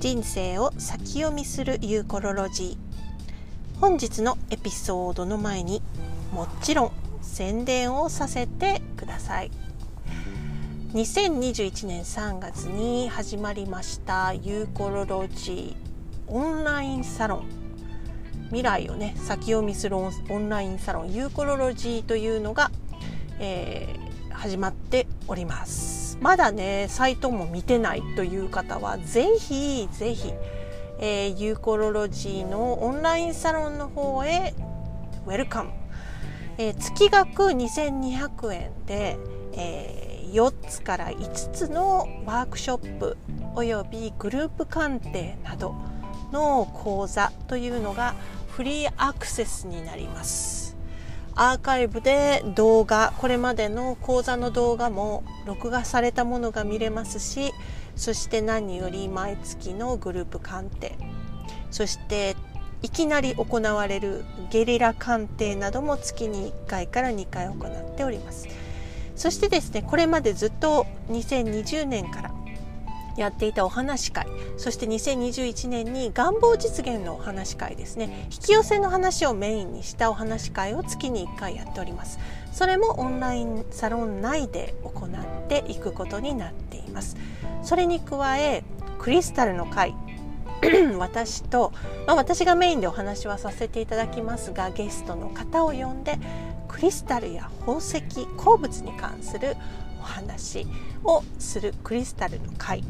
人生を先読みするユーコロロジー。本日のエピソードの前にもちろん宣伝をさせてください。2021年3月に始まりましたユーコロロジー。オンラインサロン。未来をね先読みするオンラインサロン。ユーコロロジーというのが、えー、始まっております。まだねサイトも見てないという方はぜひぜひ、えー、ユーコロロジーのオンラインサロンの方へウェルカム、えー、月額2200円で、えー、4つから5つのワークショップおよびグループ鑑定などの講座というのがフリーアクセスになります。アーカイブで動画これまでの講座の動画も録画されたものが見れますしそして何より毎月のグループ鑑定。そしていきなり行われるゲリラ鑑定なども月に1回から2回行っております。そしてですねこれまでずっと2020年からやっていたお話会。そして2021年に願望実現のお話会ですね。引き寄せの話をメインにしたお話会を月に1回やっております。それもオンラインサロン内で行っていくことになっています。それに加えクリスタルの会。私と、まあ、私がメインでお話はさせていただきますがゲストの方を呼んでクリスタルや宝石鉱物に関するお話をするクリスタルの会。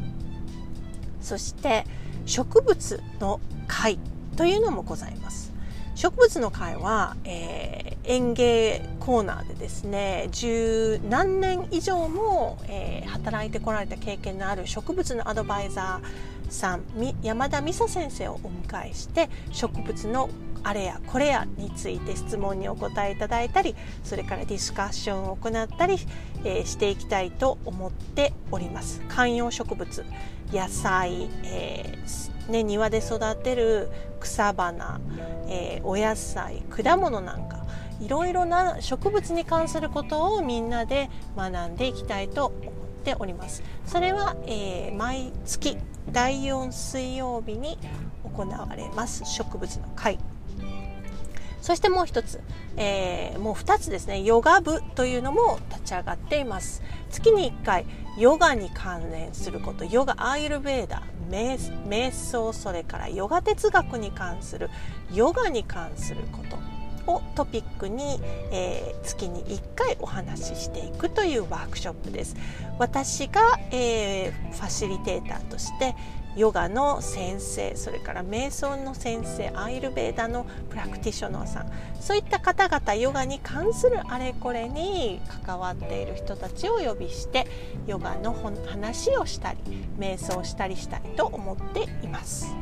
そして植物の会というのもございます。植物の会は、えー、園芸コーナーでですね十何年以上も、えー、働いてこられた経験のある植物のアドバイザーさん山田美沙先生をお迎えして植物のあれやこれやについて質問にお答えいただいたりそれからディスカッションを行ったり、えー、していきたいと思っております。観葉植物野菜、えー、ね、庭で育てる草花、えー、お野菜果物なんかいろいろな植物に関することをみんなで学んでいきたいと思っております。それは、え毎月第4水曜日に行われます植物の会。そしてもう一つ、えー、もう二つですね、ヨガ部というのも立ち上がっています。月に1回、ヨガに関連すること、ヨガ、アーユルベーダ、瞑想、それからヨガ哲学に関する、ヨガに関することをトピックに、えー、月に1回お話ししていくというワークショップです。私が、えー、ファシリテーターとしてヨガの先生それから瞑想の先生アイルベーダのプラクティショナーさん。そういった方々ヨガに関するあれこれに関わっている人たちを呼びしてヨガの話をしたり瞑想したりしたいと思っています。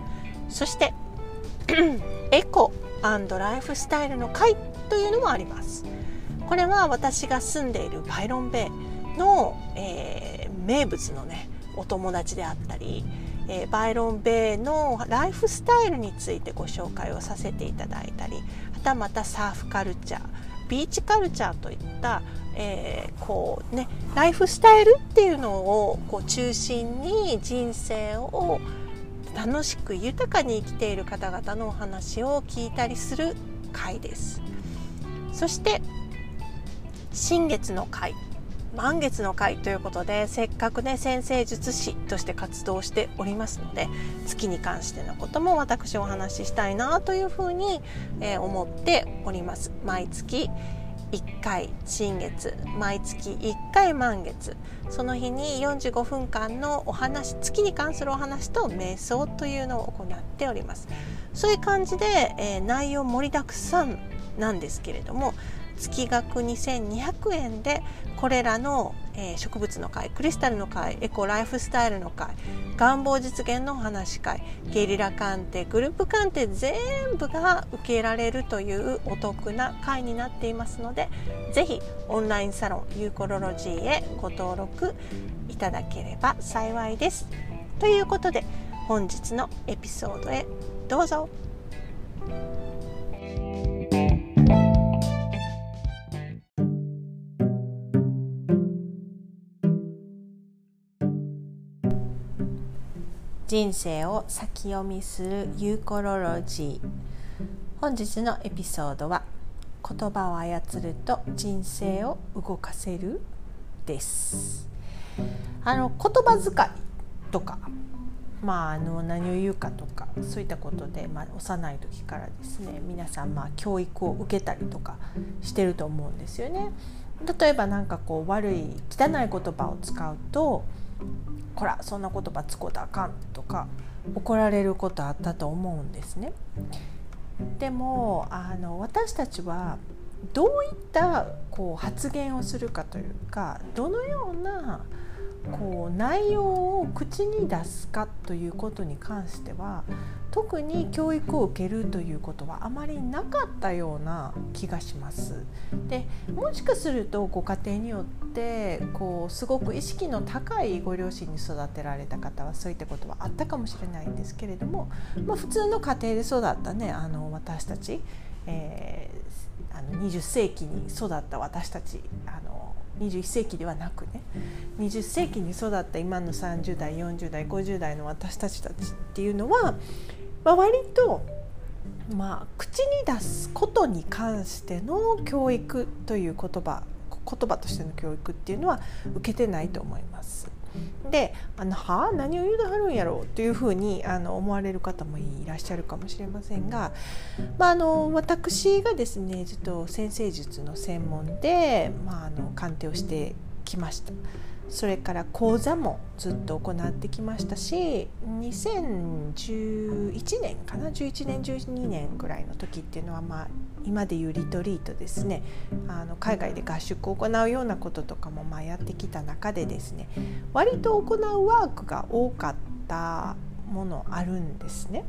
そして エコライフスタイルの会というのもあります。これは私が住んでいるバイロンベイの、えー、名物のねお友達であったりえー、バイロン・ベイのライフスタイルについてご紹介をさせていただいたりはたまたサーフカルチャービーチカルチャーといった、えー、こうねライフスタイルっていうのをこう中心に人生を楽しく豊かに生きている方々のお話を聞いたりする回です。そして新月の回。満月の会ということでせっかくね先生術師として活動しておりますので月に関してのことも私お話ししたいなというふうに、えー、思っております。毎月1回新月毎月1回満月。その日に45分間のお話月に関するお話と瞑想というのを行っております。そういう感じで、えー、内容盛りだくさんなんですけれども月額2200円でこれらの、え、植物の会クリスタルの会エコライフスタイルの会願望実現のお話会ゲリラ鑑定グループ鑑定全部が受けられるというお得な会になっていますのでぜひオンラインサロンユーコロロジーへご登録いただければ幸いです。ということで本日のエピソードへどうぞ。人生を先読みするユーコロロジー本日のエピソードは言葉を操ると人生を動かせるですあの言葉遣いとかまあ、あの何を言うかとかそういったことで、まあ、幼い時からですね皆さんまあ教育を受けたりとかしてると思うんですよね。例えば何かこう悪い汚い言葉を使うと「こらそんな言葉使うたあかん」とか怒られることあったと思うんですね。でもあの私たちはどういったこう発言をするかというかどのようなこう内容を口に出すかということに関しては特に教育を受けるということはあまりなかったような気がします。でもしかするとご家庭によってこうすごく意識の高いご両親に育てられた方はそういったことはあったかもしれないんですけれども、まあ、普通の家庭で育ったねあの私たち、えー、あの20世紀に育った私たちあの21世紀ではなくね20世紀に育った今の30代40代50代の私たちたちっていうのは、まあ、割と、まあ、口に出すことに関しての教育という言葉言葉としての教育っていうのは受けてないと思います。であのはあ？何を言うてはるんやろうというふうにあの思われる方もいらっしゃるかもしれませんが、まあ、あの私がですねずっと先生術の専門で、まあ、あの鑑定をしてきました。それから講座もずっと行ってきましたし2011年かな？11年12年ぐらいの時っていうのはまあ今でいうリトリートですねあの海外で合宿を行うようなこととかもまあやってきた中でですね割と行うワークが多かったものあるんですね。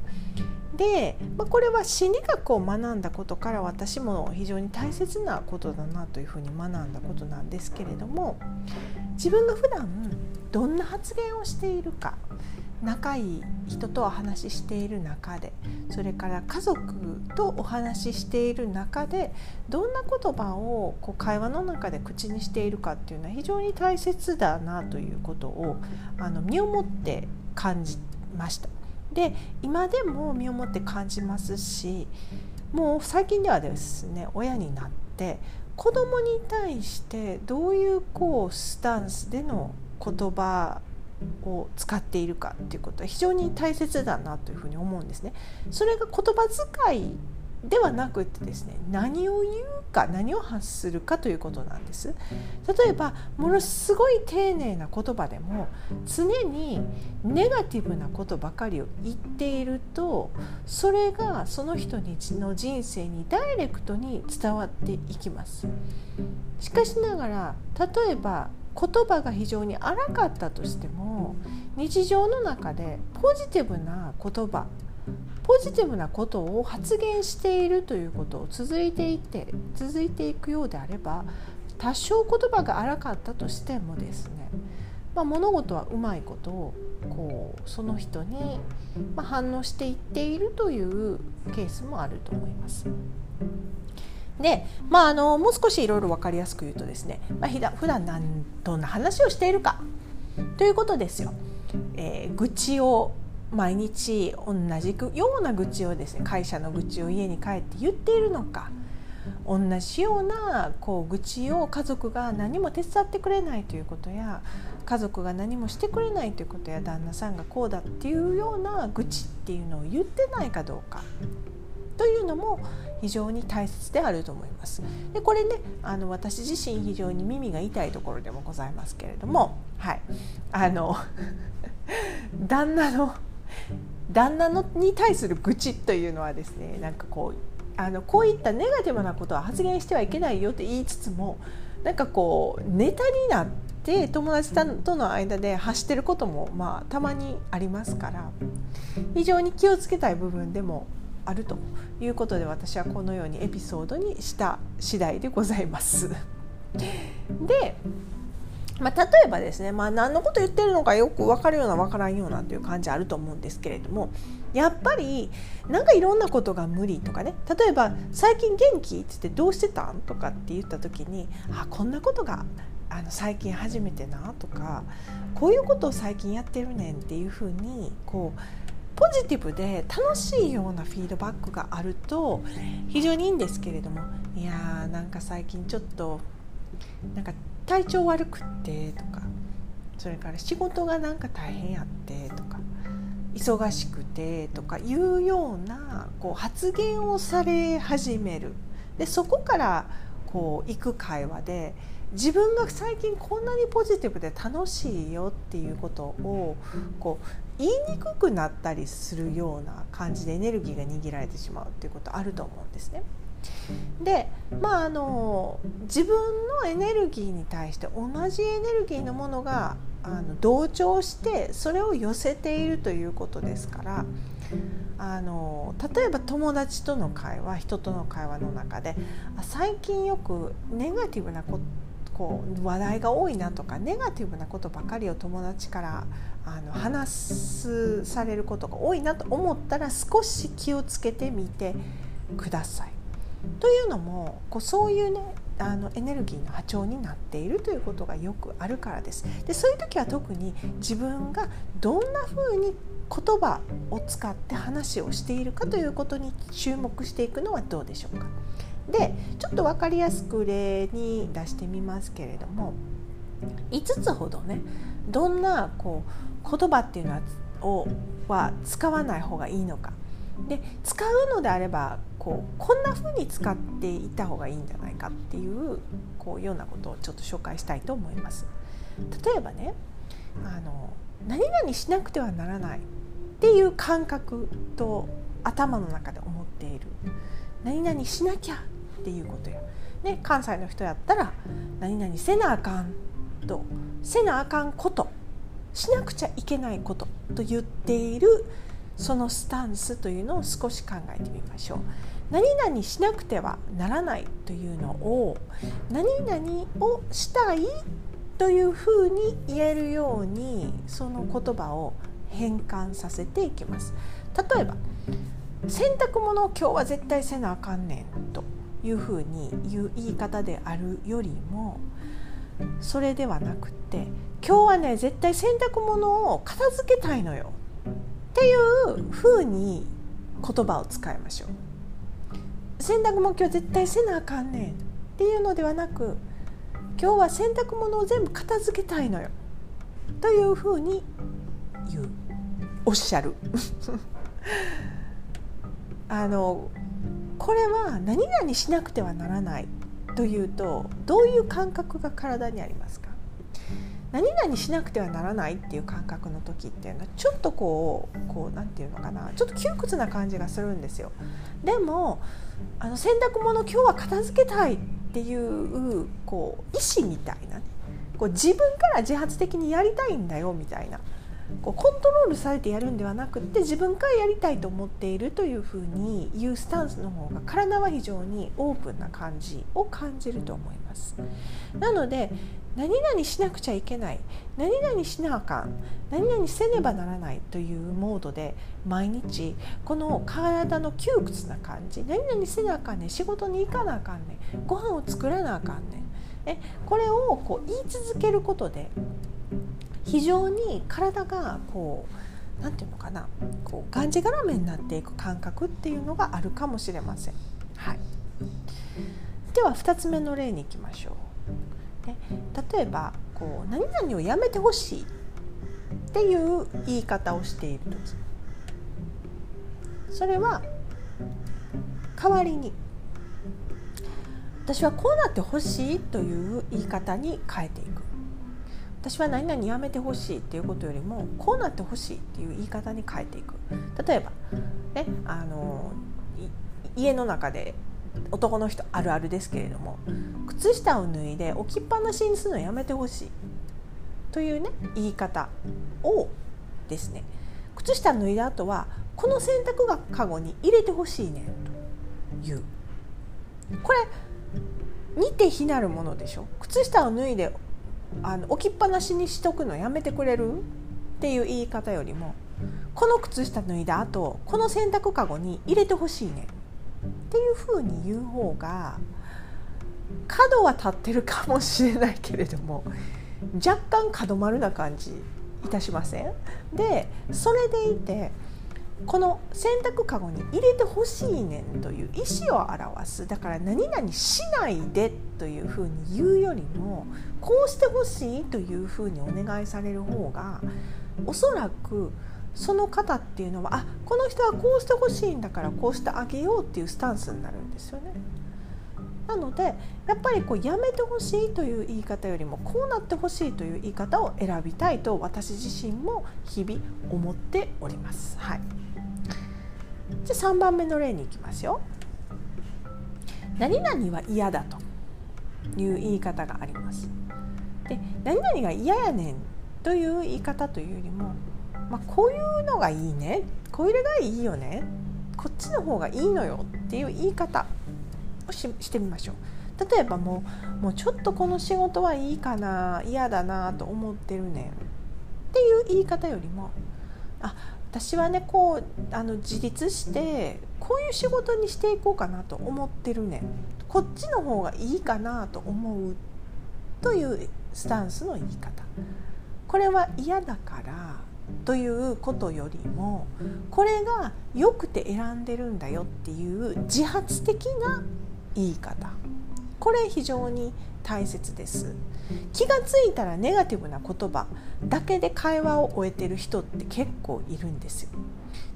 で、まあ、これは心理学を学んだことから私も非常に大切なことだなというふうに学んだことなんですけれども自分が普段どんな発言をしているか仲いい人とお話ししている中でそれから家族とお話ししている中でどんな言葉をこう会話の中で口にしているかっていうのは非常に大切だなということをあの身をもって感じました。で今でも身をもって感じますしもう最近ではですね親になって子供に対してどういうこうスタンスでの言葉を使っているかっていうことは非常に大切だなというふうに思うんですね。それが言葉遣いではなくてですね何を言うか何を発するかということなんです。例えばものすごい丁寧な言葉でも常にネガティブなことばかりを言っているとそれがその人の人生にダイレクトに伝わっていきます。しかしながら例えば言葉が非常に荒かったとしても日常の中でポジティブな言葉ポジティブなことを発言しているということを続いていって続いていくようであれば多少言葉が荒かったとしてもですね、まあ、物事はうまいことをこうその人に、反応していっているというケースもあると思います。で、まあ、あのもう少しいろいろ分かりやすく言うとですね、まあ、普段何どんな話をしているかということですよ。えー、愚痴を毎日同じような愚痴をですね会社の愚痴を家に帰って言っているのか同じようなこう愚痴を家族が何も手伝ってくれないということや家族が何もしてくれないということや旦那さんがこうだっていうような愚痴っていうのを言ってないかどうかというのも非常に大切であると思います。でこれねあの私自身非常に耳が痛いところでもございますけれども、はい、あの 旦那の旦那のに対する愚痴というのはですねなんかこうあのこういったネガティブなことは発言してはいけないよって言いつつもなんかこうネタになって友達との間で発してることもまあたまにありますから非常に気をつけたい部分でもあるということで私はこのようにエピソードにした次第でございます。でまあ、例えばですね、まあ、何のこと言ってるのかよく分かるような分からんようなという感じあると思うんですけれどもやっぱりなんかいろんなことが無理とかね例えば「最近元気?」って言って「どうしてたん?」とかって言った時に「あこんなことがあの最近初めてなとかこういうことを最近やってるねんっていうふうにこうポジティブで楽しいようなフィードバックがあると非常にいいんですけれどもいやーなんか最近ちょっとなんか体調悪くってとかそれから仕事がなんか大変やってとか忙しくてとかいうようなこう発言をされ始めるでそこからこう行く会話で自分が最近こんなにポジティブで楽しいよっていうことをこう言いにくくなったりするような感じでエネルギーが握られてしまうっていうことあると思うんですね。でまああの自分のエネルギーに対して同じエネルギーのものがあの同調してそれを寄せているということですからあの例えば友達との会話人との会話の中で最近よくネガティブなことこう話題が多いなとかネガティブなことばかりを友達からあの話すされることが多いなと思ったら少し気をつけてみてください。というのもこうそういうねあのエネルギーの波長になっているということがよくあるからです。でそういう時は特に自分がどんな風に言葉を使って話をしているかということに注目していくのはどうでしょうか。でちょっと分かりやすく例に出してみますけれども5つほどねどんなこう言葉っていうのはをは使わない方がいいのかで使うのであればこうこんな風に使っていた方がいいんじゃないかっていうこうようなことをちょっと紹介したいと思います。例えばねあの何々しなくてはならないっていう感覚と頭の中で思っている何々しなきゃっていうことや、ね、関西の人やったら何々せなあかんとせなあかんことしなくちゃいけないことと言っているそのスタンスというのを少し考えてみましょう。何々しなくてはならないというのを何々をしたいというふうに言えるようにその言葉を変換させていきます。例えば洗濯物を今日は絶対せなあかんねんというふうに言う言い方であるよりもそれではなくって今日はね絶対洗濯物を片付けたいのよっていうふうに言葉を使いましょう。洗濯物今日絶対せなあかんねんっていうのではなく今日は洗濯物を全部片付けたいのよ。というふうに言う。おっしゃる。あのこれは何々しなくてはならないというとどういう感覚が体にありますか？何々しなくてはならないっていう感覚の時っていうのはちょっとこうこうなんて言うのかなちょっと窮屈な感じがするんですよ。でもあの洗濯物今日は片付けたいっていうこう意思みたいなねこう自分から自発的にやりたいんだよみたいなこうコントロールされてやるんではなくって自分からやりたいと思っているというふうに言うスタンスの方が体は非常にオープンな感じを感じると思います。なので何々しなくちゃいけない何々しなあかん何々せねばならないというモードで毎日この体の窮屈な感じ何々せなあかんねん仕事に行かなあかんねんご飯を作らなあかんねんこれをこう言い続けることで非常に体がこう何て言うのかなこうがんじがらめになっていく感覚っていうのがあるかもしれません。はい、では2つ目の例にいきましょう。ね、例えばこう何々をやめてほしいっていう言い方をしている時それは代わりに私はこうなってほしいという言い方に変えていく私は何々やめてほしいっていうことよりもこうなってほしいっていう言い方に変えていく。例えば、ね、あの家の中で男の人あるあるですけれども靴下を脱いで置きっぱなしにするのやめてほしいというね言い方をですね靴下脱いだ後はこの洗濯がカゴに入れてほしいねという。これ似て非なるものでしょ？靴下を脱いであの置きっぱなしにしとくのやめてくれる？っていう言い方よりもこの靴下脱いだ後この洗濯かごに入れてほしいね。っていうふうに言う方が角は立ってるかもしれないけれども若干角丸な感じいたしません？でそれでいてこの洗濯かごに入れてほしいねんという意思を表すだから何々しないでというふうに言うよりもこうしてほしいというふうにお願いされる方がおそらくその方っていうのはあこの人はこうしてほしいんだからこうしてあげようっていうスタンスになるんですよね。なのでやっぱりこうやめてほしいという言い方よりもこうなってほしいという言い方を選びたいと私自身も日々思っております。はい、じゃあ3番目の例に行きますよ。何々は嫌だという言い方があります。で何々が嫌やねんという言い方というよりも、まあ、こういうのがいいねこれがいいよねこっちの方がいいのよっていう言い方をししてみましょう例えばもうもうちょっとこの仕事はいいかな嫌だなと思ってるねんっていう言い方よりもあ私はねこうあの自立してこういう仕事にしていこうかなと思ってるね。こっちの方がいいかなと思うというスタンスの言い方。これは嫌だからということよりもこれが良くて選んでるんだよっていう自発的な言い方。これ非常に大切です。気がついたらネガティブな言葉だけで会話を終えてる人って結構いるんですよ。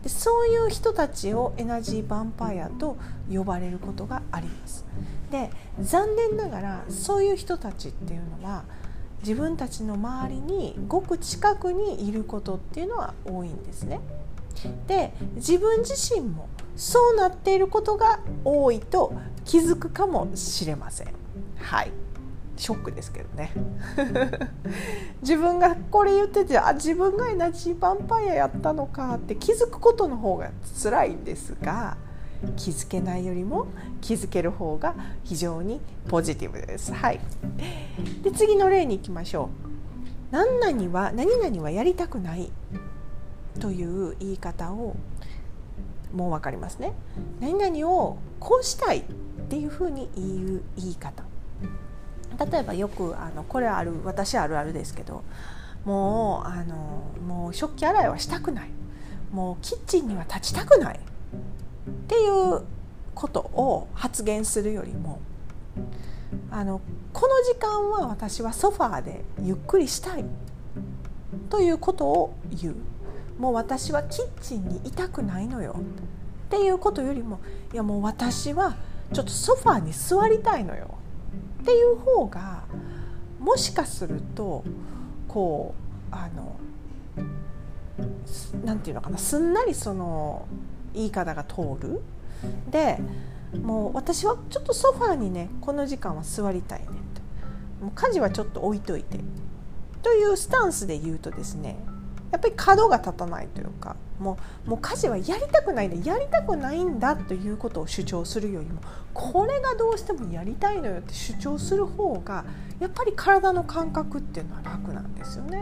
でそういう人たちをエナジーヴァンパイアと呼ばれることがあります。で残念ながらそういう人たちっていうのは自分たちの周りにごく近くにいることっていうのは多いんですね。で自分自身もそうなっていることが多いと気づくかもしれませんはいショックですけどね 自分がこれ言っててあ自分がエナジーヴァンパイアやったのかって気づくことの方が辛いんですが気づけないよりも気づける方が非常にポジティブです。はい、で次の例に行きましょう。何々は何々はやりたくないという言い方をもう分かりますね。何々をこうしたいっていうふうに言う言い方。例えばよくあのこれある私あるあるですけどもうあのもう食器洗いはしたくないもうキッチンには立ちたくないっていうことを発言するよりもあのこの時間は私はソファーでゆっくりしたいということを言うもう私はキッチンにいたくないのよ。っていうことよりもいやもう私はちょっとソファーに座りたいのよ。っていう方がもしかするとこうあのなんていうのかなすんなりその言い方が通る。でもう私はちょっとソファーにねこの時間は座りたいねともう家事はちょっと置いといて。というスタンスで言うとですねやっぱり角が立たないというかもうもう家事はやりたくないでやりたくないんだということを主張するよりもこれがどうしてもやりたいのよって主張する方がやっぱり体の感覚っていうのは楽なんですよね。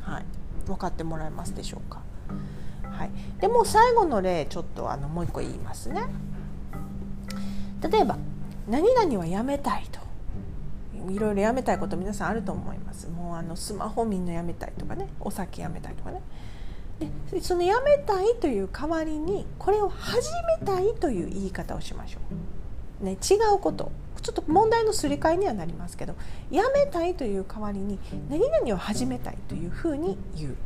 はい、分かってもらえますでしょうか。はい、でも最後の例ちょっとあのもう一個言いますね。例えば何々はやめたいといろいろやめたいこと皆さんあると思います。もうあのスマホみんなやめたいとかね。お酒やめたいとかね。でそのやめたいという代わりにこれを始めたいという言い方をしましょう、ね、違うこと。ちょっと問題のすり替えにはなりますけどやめたいという代わりに何々を始めたいというふうに言う。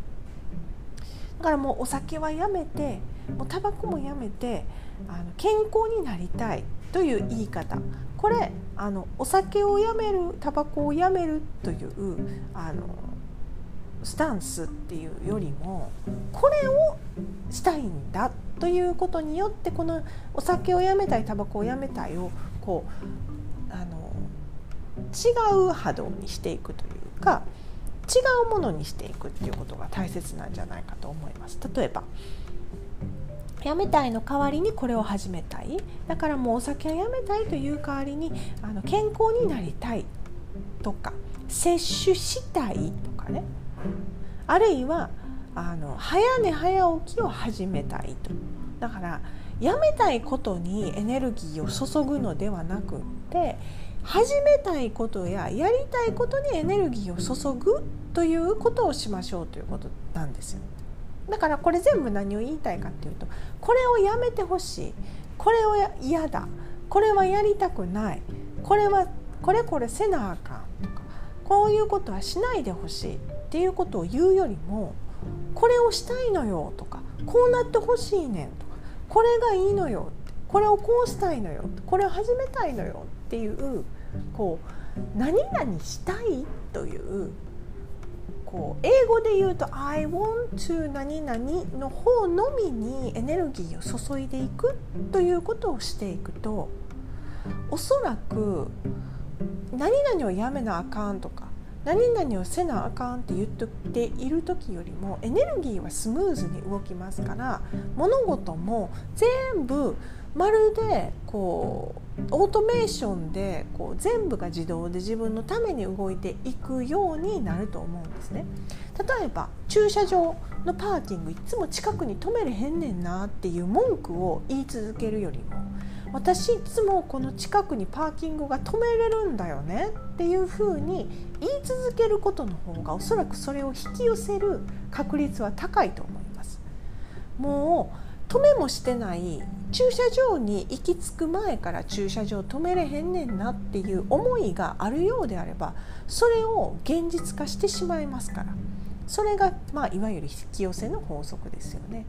だからもうお酒はやめてもうタバコもやめてあの健康になりたいという言い方。これあのお酒をやめるタバコをやめるというあのスタンスっていうよりもこれをしたいんだということによってこのお酒をやめたいタバコをやめたいをこうあの違う波動にしていくというか違うものにしていくっていうことが大切なんじゃないかと思います。例えばやめたいの代わりにこれを始めたい。だからもうお酒はやめたいという代わりにあの健康になりたいとか摂取したいとかね。あるいはあの早寝早起きを始めたいと。だからやめたいことにエネルギーを注ぐのではなくって始めたいことややりたいことにエネルギーを注ぐということをしましょうということなんですよ。だからこれ全部何を言いたいかっていうとこれをやめてほしい。これを嫌だ。これはやりたくない。これはこれこれせなあかんとかこういうことはしないでほしい。っていうことを言うよりもこれをしたいのよとかこうなってほしいねんとかこれがいいのよ。これをこうしたいのよ。これを始めたいのよ。っていうこう何々したいというこう英語で言うと「I want to 何々」の方のみにエネルギーを注いでいくということをしていくとおそらく何々をやめなあかんとか何々をせなあかんって言っている時よりもエネルギーはスムーズに動きますから物事も全部まるでこうオートメーションでこう全部が自動で自分のために動いていくようになると思うんですね。例えば駐車場のパーキングいつも近くに止めれへんねんなっていう文句を言い続けるよりも私いつもこの近くにパーキングが止めれるんだよねっていうふうに言い続けることの方がおそらくそれを引き寄せる確率は高いと思います。もう止めもしてない駐車場に行き着く前から駐車場止めれへんねんなっていう思いがあるようであればそれを現実化してしまいますからそれが、まあ、いわゆる引き寄せの法則ですよね。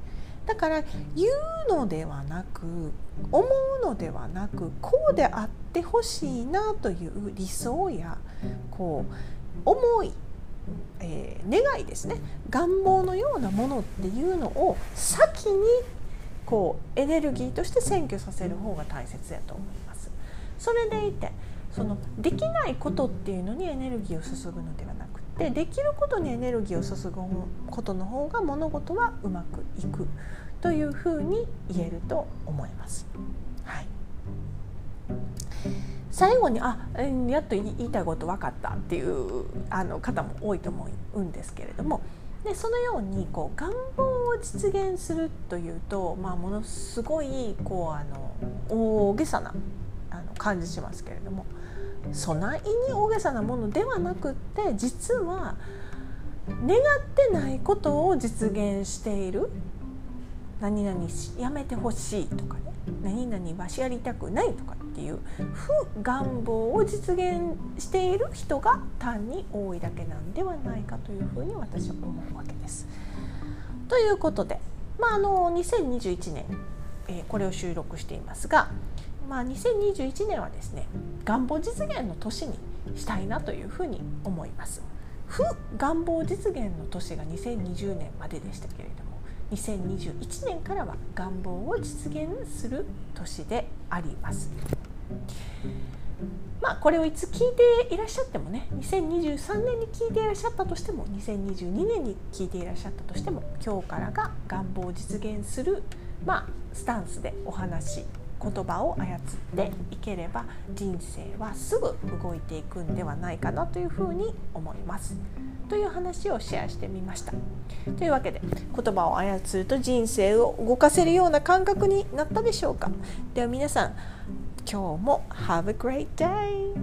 だから言うのではなく思うのではなくこうであってほしいなという理想やこう思い、えー、願いですね願望のようなものっていうのを先にこうエネルギーとして占拠させる方が大切だと思います。それでいてそのできないことっていうのにエネルギーを注ぐのではなくてできることにエネルギーを注ぐことの方が物事はうまくいく。というふうに言えると思います。はい。最後にあやっと言いたいこと分かったっていうあの方も多いと思うんですけれども。でそのようにこう願望を実現するというと、まあ、ものすごいこうあの大げさなあの感じしますけれども。備えに大げさなものではなくって実は願ってないことを実現している。何々やめてほしいとかね。何々はしやりたくないとかっていう不願望を実現している人が単に多いだけなんではないかというふうに私は思うわけです。ということで、まあ、あの2021年、えー、これを収録していますが、まあ、2021年はですね願望実現の年にしたいなというふうに思います。不願望実現の年が2020年まででしたけれども2021年からは願望を実現する年であります。まあこれをいつ聞いていらっしゃってもね2023年に聞いていらっしゃったとしても2022年に聞いていらっしゃったとしても今日からが願望を実現する、まあ、スタンスでお話言葉を操っていければ人生はすぐ動いていくんではないかなというふうに思います。という話をシェアしてみました。というわけで言葉を操ると人生を動かせるような感覚になったでしょうか？では皆さん今日も Have a great day!